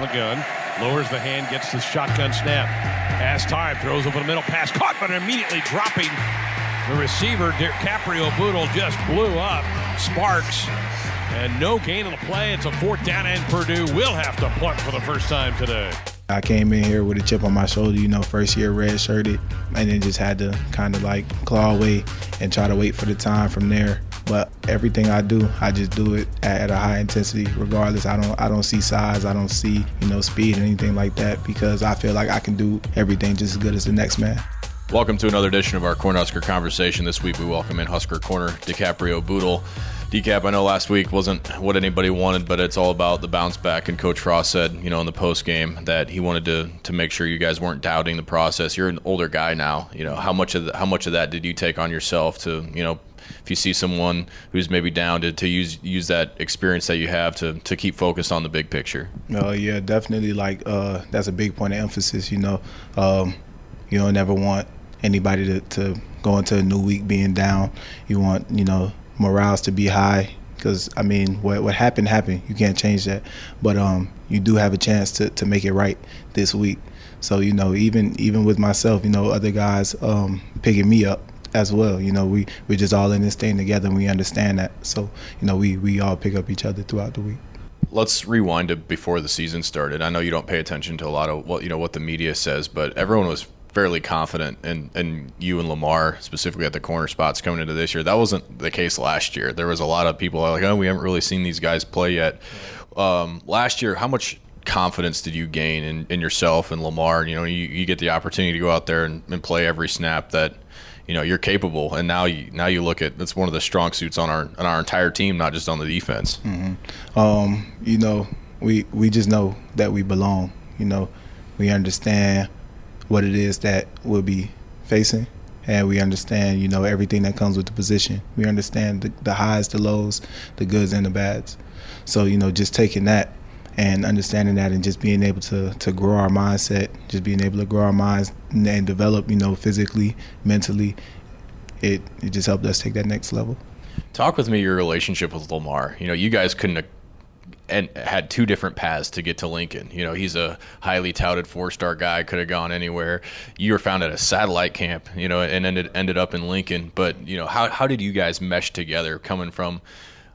on the gun, lowers the hand, gets the shotgun snap. Has time, throws over the middle, pass caught, but immediately dropping the receiver, Caprio Bootle, just blew up. Sparks, and no gain on the play. It's a fourth down, and Purdue will have to punt for the first time today. I came in here with a chip on my shoulder, you know, first year red shirted, and then just had to kind of like claw away and try to wait for the time from there. But everything I do, I just do it at, a high intensity, regardless. I don't I don't see size, I don't see you know speed or anything like that because I feel like I can do everything just as good as the next man. Welcome to another edition of our Cornhusker Conversation. This week we welcome in Husker Corner DiCaprio Bootle. Decap, I know last week wasn't what anybody wanted, but it's all about the bounce back. And Coach Frost said, you know, in the post game that he wanted to to make sure you guys weren't doubting the process. You're an older guy now. You know, how much of the, how much of that did you take on yourself to, you know, if you see someone who's maybe down to, to use use that experience that you have to, to keep focused on the big picture. Oh uh, yeah, definitely. Like uh, that's a big point of emphasis. You know, um, you don't never want anybody to, to go into a new week being down. You want you know morals to be high because I mean what what happened happened. You can't change that, but um, you do have a chance to to make it right this week. So you know even even with myself, you know other guys um, picking me up as well. You know we we're just all in this thing together and we understand that. So you know we we all pick up each other throughout the week let's rewind to before the season started. I know you don't pay attention to a lot of what you know what the media says, but everyone was fairly confident in, and you and Lamar specifically at the corner spots coming into this year. That wasn't the case last year. There was a lot of people like, oh, we haven't really seen these guys play yet. Um, last year, how much confidence did you gain in, in yourself and Lamar? You know, you, you get the opportunity to go out there and, and play every snap that you know you're capable. And now you now you look at that's one of the strong suits on our on our entire team, not just on the defense. Mm-hmm. Um, you know, we we just know that we belong. You know, we understand what it is that we'll be facing and we understand you know everything that comes with the position we understand the, the, highs the lows the goods and the bads so you know just taking that and understanding that and just being able to to grow our mindset just being able to grow our minds and develop you know physically mentally it it just helped us take that next level talk with me your relationship with lamar you know you guys couldn't and had two different paths to get to Lincoln. You know, he's a highly touted four star guy, could have gone anywhere. You were found at a satellite camp, you know, and ended ended up in Lincoln. But you know, how how did you guys mesh together, coming from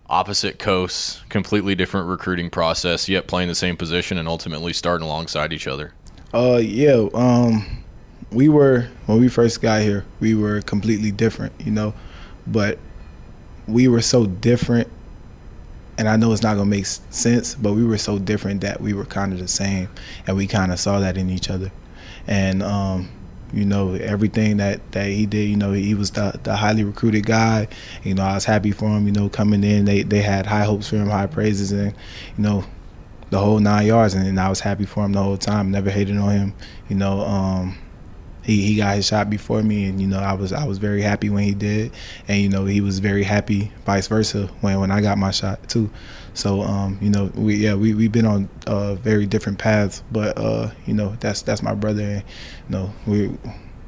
opposite coasts, completely different recruiting process, yet playing the same position and ultimately starting alongside each other? Uh, yeah. Um, we were when we first got here, we were completely different, you know, but we were so different and I know it's not gonna make sense, but we were so different that we were kind of the same, and we kind of saw that in each other, and um, you know everything that that he did. You know he was the the highly recruited guy. You know I was happy for him. You know coming in, they they had high hopes for him, high praises, and you know the whole nine yards, and, I was happy for him the whole time. Never hated on him. You know. Um, he, he got his shot before me and you know I was I was very happy when he did. And you know he was very happy vice versa when when I got my shot too. So um, you know we yeah we we've been on uh, very different paths. But uh, you know that's that's my brother. And you know we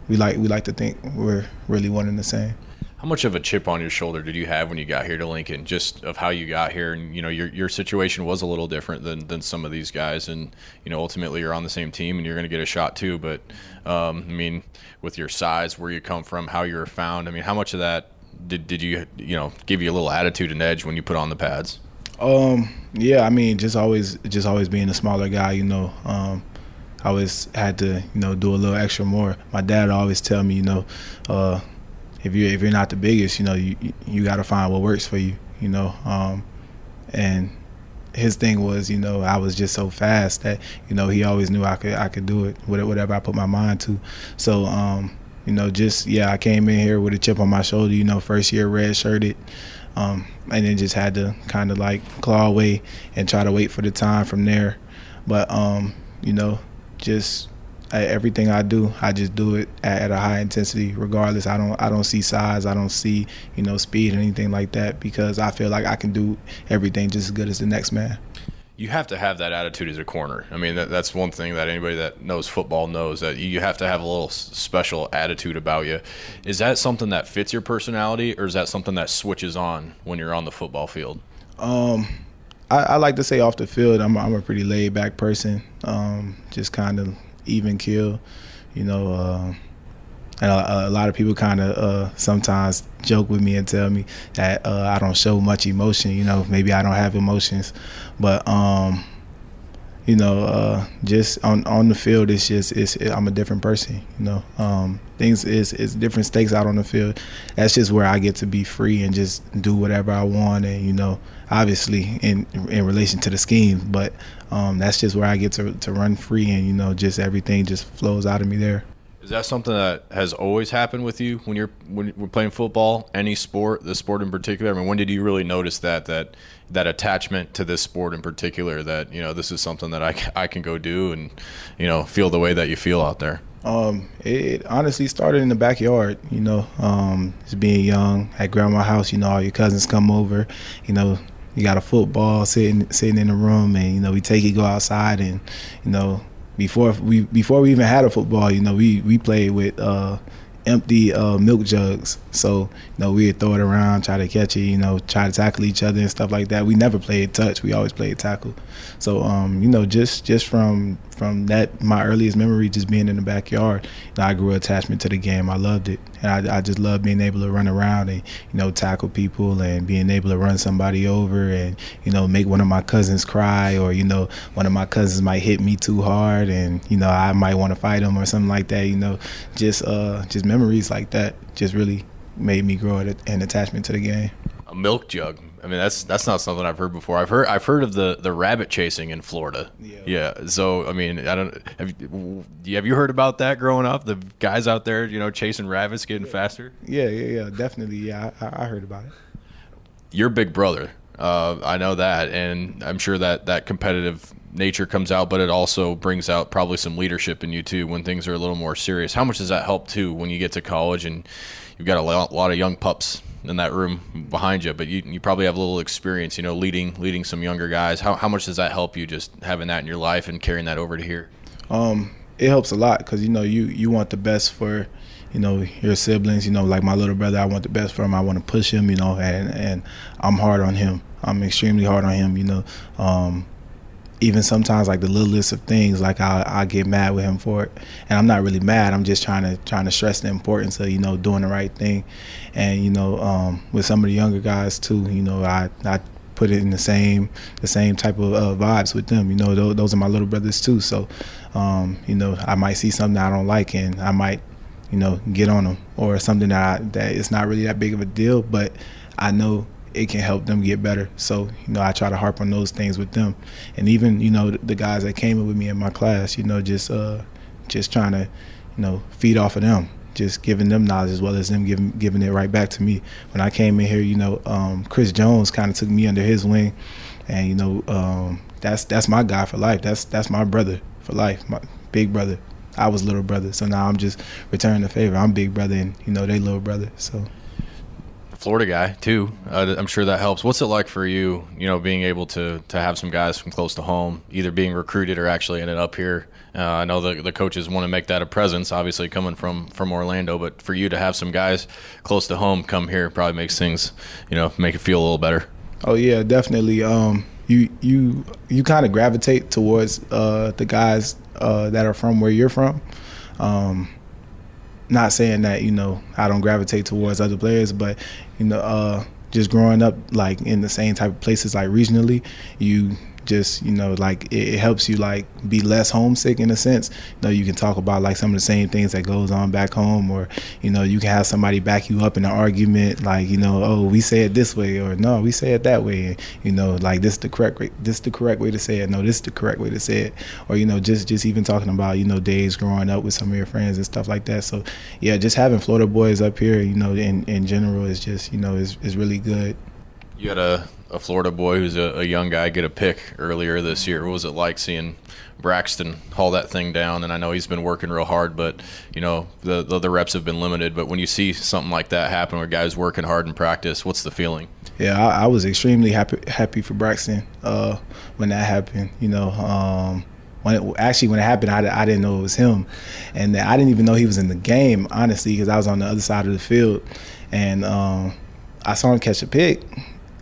we like we like to think we're really one and the same how much of a chip on your shoulder did you have when you got here to Lincoln? Just of how you got here, and you know your your situation was a little different than than some of these guys, and you know ultimately you're on the same team and you're going to get a shot too. But um, I mean, with your size, where you come from, how you were found, I mean, how much of that did did you you know give you a little attitude and edge when you put on the pads? Um, yeah, I mean, just always just always being a smaller guy, you know. Um, I always had to, you know, do a little extra more. My dad always tell me, you know, uh, if you if you're not the biggest, you know, you you got to find what works for you, you know. Um, and his thing was, you know, I was just so fast that you know he always knew I could I could do it whatever I put my mind to. So um, you know, just yeah, I came in here with a chip on my shoulder. You know, first year red shirted. Um, and then just had to kind of like claw away and try to wait for the time from there. But um, you know, just everything I do, I just do it at, at, a high intensity. Regardless, I don't I don't see size, I don't see you know speed or anything like that because I feel like I can do everything just as good as the next man. You have to have that attitude as a corner. I mean, that, that's one thing that anybody that knows football knows that you have to have a little special attitude about you. Is that something that fits your personality, or is that something that switches on when you're on the football field? Um, I, I, like to say off the field, I'm, I'm a pretty laid back person. Um, just kind of even kill, you know. Uh, and a, a, lot of people kind of uh, sometimes joke with me and tell me that uh, I don't show much emotion. You know, maybe I don't have emotions, but um, you know, uh, just on on the field, it's just it's it, I'm a different person. You know, um, things is is different stakes out on the field. That's just where I get to be free and just do whatever I want, and you know, obviously in in relation to the scheme, but um, that's just where I get to to run free, and you know, just everything just flows out of me there. Is that something that has always happened with you when you're when you're playing football, any sport, the sport in particular? I mean, when did you really notice that that that attachment to this sport in particular? That you know, this is something that I, I can go do and you know feel the way that you feel out there. Um, it, honestly started in the backyard. You know, um, just being young at grandma's house. You know, all your cousins come over. You know, you got a football sitting sitting in the room, and you know we take it go outside, and you know before we before we even had a football, you know, we we played with uh, empty uh, milk jugs. So you know, we'd throw it around, try to catch it, you know, try to tackle each other and stuff like that. We never played touch. We always played tackle. So um, you know, just just from from that my earliest memory, just being in the backyard, know, I grew attachment to the game. I loved it, and I, I just loved being able to run around and you know tackle people and being able to run somebody over and you know make one of my cousins cry or you know one of my cousins might hit me too hard and you know I might want to fight them or something like that. You know, just uh just memories like that just really made me grow an attachment to the game. A milk jug. I mean, that's that's not something I've heard before. I've heard I've heard of the, the rabbit chasing in Florida. Yeah. yeah. So I mean, I don't have you, have you heard about that growing up? The guys out there, you know, chasing rabbits, getting yeah. faster. Yeah, yeah, yeah, definitely. Yeah, I, I heard about it. Your big brother, uh, I know that, and I'm sure that that competitive nature comes out, but it also brings out probably some leadership in you too when things are a little more serious. How much does that help too when you get to college and you've got a lot of young pups in that room behind you, but you, you probably have a little experience, you know, leading leading some younger guys. How, how much does that help you just having that in your life and carrying that over to here? Um, it helps a lot because you know you you want the best for you know your siblings. You know, like my little brother, I want the best for him. I want to push him. You know, and and I'm hard on him. I'm extremely hard on him. You know. Um, even sometimes like the littlest of things like I I get mad with him for it. And I'm not really mad I'm just trying to trying to stress the importance of you know doing the right thing. And you know um, with some of the younger guys too you know I I put it in the same the same type of uh, vibes with them you know those, those are my little brothers too. So um, you know I might see something I don't like and I might you know get on them or something that I, that it's not really that big of a deal but I know it can help them get better. So, you know, I try to harp on those things with them. And even, you know, the guys that came in with me in my class, you know, just uh just trying to, you know, feed off of them. Just giving them knowledge as well as them giving giving it right back to me. When I came in here, you know, um, Chris Jones kind of took me under his wing, and you know, um, that's that's my guy for life. That's that's my brother for life, my big brother. I was little brother, so now I'm just returning the favor. I'm big brother, and you know they little brother. So Florida guy too. Uh, I'm sure that helps. What's it like for you? You know, being able to to have some guys from close to home, either being recruited or actually ended up here. Uh, I know the the coaches want to make that a presence, obviously coming from from Orlando, but for you to have some guys close to home come here probably makes things, you know, make it feel a little better. Oh yeah, definitely. Um, you you you kind of gravitate towards uh, the guys uh, that are from where you're from. Um, not saying that you know I don't gravitate towards other players, but you know, uh, just growing up like in the same type of places like regionally, you just you know like it, it, helps you like be less homesick in a sense. You know you can talk about like some of the same things that goes on back home or you know you can have somebody back you up in an argument like you know oh we say it this way or no we say it that way. And, you know like this is the correct way this is the correct way to say it no this is the correct way to say it. Or you know just just even talking about you know days growing up with some of your friends and stuff like that. So yeah just having Florida boys up here you know in in general is just you know is is really good. You had a a Florida boy who's a, a, young guy get a pick earlier this year. What was it like seeing Braxton haul that thing down? And I know he's been working real hard, but you know the the, the reps have been limited. But when you see something like that happen, where guys working hard in practice, what's the feeling? Yeah, I, I was extremely happy happy for Braxton uh, when that happened. You know. Um, when it, actually when it happened, I, I didn't know it was him, and I didn't even know he was in the game honestly because I was on the other side of the field, and um, I saw him catch a pick,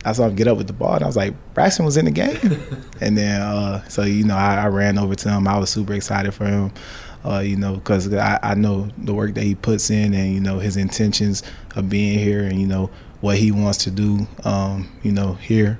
I saw him get up with the ball, and I was like, Braxton was in the game. and then, uh, so you know, I, I, ran over to him. I was super excited for him, uh, you know, because I, I know the work that he puts in, and you know his intentions of being here, and you know what he wants to do, um, you know, here.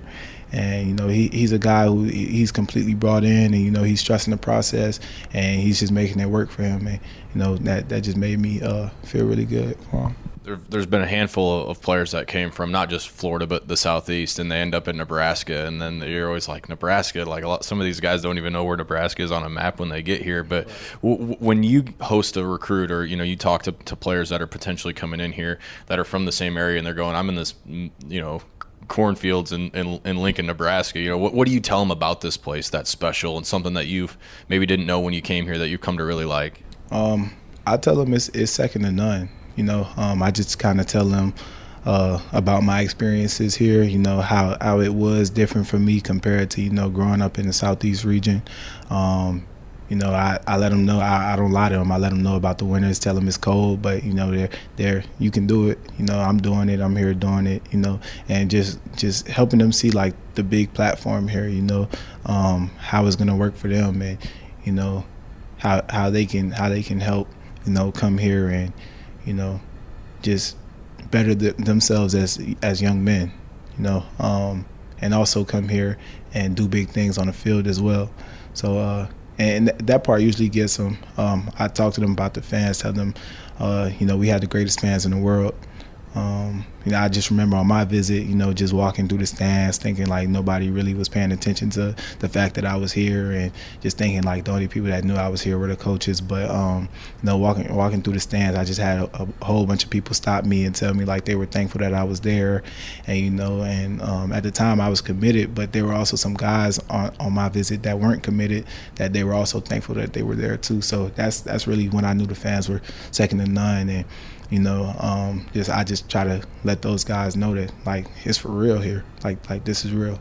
And you know he, he's a guy who he's completely brought in, and you know he's trusting the process, and he's just making it work for him. And you know that that just made me uh, feel really good for him there, has been a handful of players that came from not just Florida but the Southeast, and they end up in Nebraska, and then you're always like Nebraska. Like a lot, some of these guys don't even know where Nebraska is on a map when they get here. But w- when you host a recruit, or you know, you talk to, to players that are potentially coming in here that are from the same area, and they're going, "I'm in this, you know, cornfields in, in, in, Lincoln, Nebraska. You know, what, what do you tell them about this place that's special and something that you've maybe didn't know when you came here that you've come to really like? Um, I tell them it's, it's second to none. You know, um, I just kind of tell them uh, about my experiences here. You know how how it was different for me compared to you know growing up in the southeast region. Um, you know, I, I let them know. I, I don't lie to them. I let them know about the winters. Tell them it's cold, but you know, they're they're you can do it. You know, I'm doing it. I'm here doing it. You know, and just just helping them see like the big platform here. You know, um, how it's gonna work for them, and you know, how how they can how they can help. You know, come here and you know, just better th- themselves as as young men, you know, um, and also come here and do big things on the field as well. So, uh, and that part usually gets them. Um, I talk to them about the fans, tell them, uh, you know, we had the greatest fans in the world. Um, you know, I just remember on my visit, you know, just walking through the stands, thinking like nobody really was paying attention to the fact that I was here, and just thinking like the only people that knew I was here were the coaches. But um, you know, walking walking through the stands, I just had a, a, whole bunch of people stop me and tell me like they were thankful that I was there, and you know, and um, at the time I was committed, but there were also some guys on, on my visit that weren't committed that they were also thankful that they were there too. So that's that's really when I knew the fans were second to none, and you know um, just i just try to let those guys know that like it's for real here like like this is real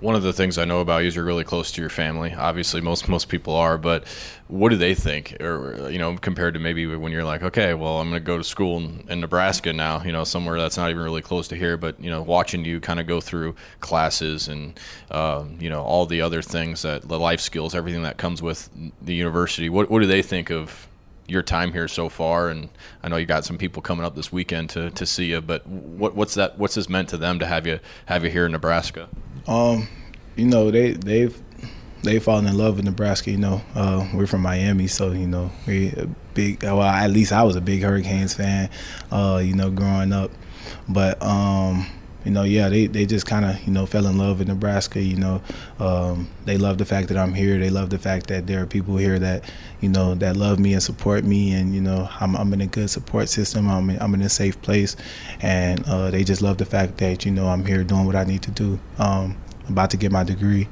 one of the things I know about you is you're really close to your family. Obviously, most most people are, but what do they think, or you know, compared to maybe when you're like, okay, well, I'm going to go to school in, in, Nebraska now, you know, somewhere that's not even really close to here, but you know, watching you kind of go through classes and um, you know all the other things that the life skills, everything that comes with the university. What what do they think of your time here so far, and I know you got some people coming up this weekend to, to see you. But what, what's that? What's this meant to them to have you have you here in Nebraska? Um, you know they they've they've fallen in love with Nebraska. You know, uh, we're from Miami, so you know we big. Well, at least I was a big Hurricanes fan. Uh, you know, growing up, but um, you know, yeah, they, they just kind of, you know, fell in love with Nebraska. You know, um, they love the fact that I'm here. They love the fact that there are people here that, you know, that love me and support me. And, you know, I'm, I'm in a good support system. I'm in, I'm in a safe place. And uh, they just love the fact that, you know, I'm here doing what I need to do. Um, about to get my degree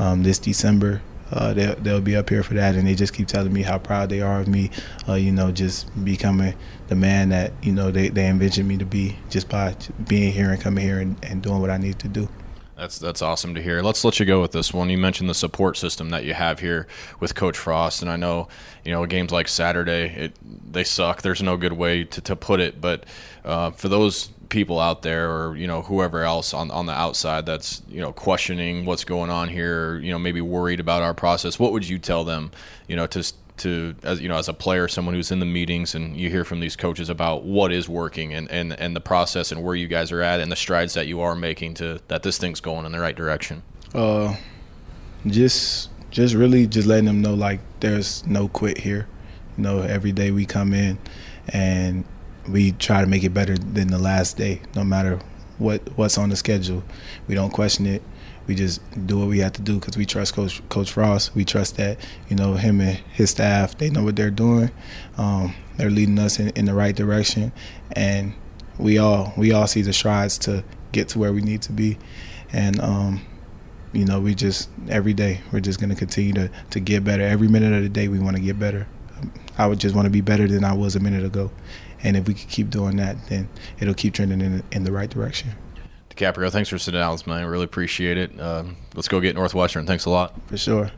um, this December uh, they'll, they'll be up here for that, and they just keep telling me how proud they are of me. Uh, you know, just becoming the man that you know they, they envisioned me to be just by being here and coming here and, and doing what I need to do. That's that's awesome to hear. Let's let you go with this one. You mentioned the support system that you have here with Coach Frost, and I know you know games like Saturday, it they suck. There's no good way to, to put it, but uh, for those people out there or you know whoever else on on the outside that's you know questioning what's going on here you know maybe worried about our process what would you tell them you know to to as you know as a player someone who's in the meetings and you hear from these coaches about what is working and and and the process and where you guys are at and the strides that you are making to that this thing's going in the right direction? Uh just just really just letting them know like there's no quit here. You know every day we come in and we try to make it better than the last day, no matter what what's on the schedule. We don't question it. We just do what we have to do because we trust Coach Coach Frost. We trust that you know him and his staff. They know what they're doing. Um, they're leading us in, in the right direction, and we all we all see the strides to get to where we need to be. And um, you know, we just every day we're just going to continue to to get better. Every minute of the day, we want to get better. I would just want to be better than I was a minute ago. And if we can keep doing that, then it'll keep trending in, in the right direction. DiCaprio, thanks for sitting down with me. I really appreciate it. Uh, let's go get Northwestern. Thanks a lot. For sure.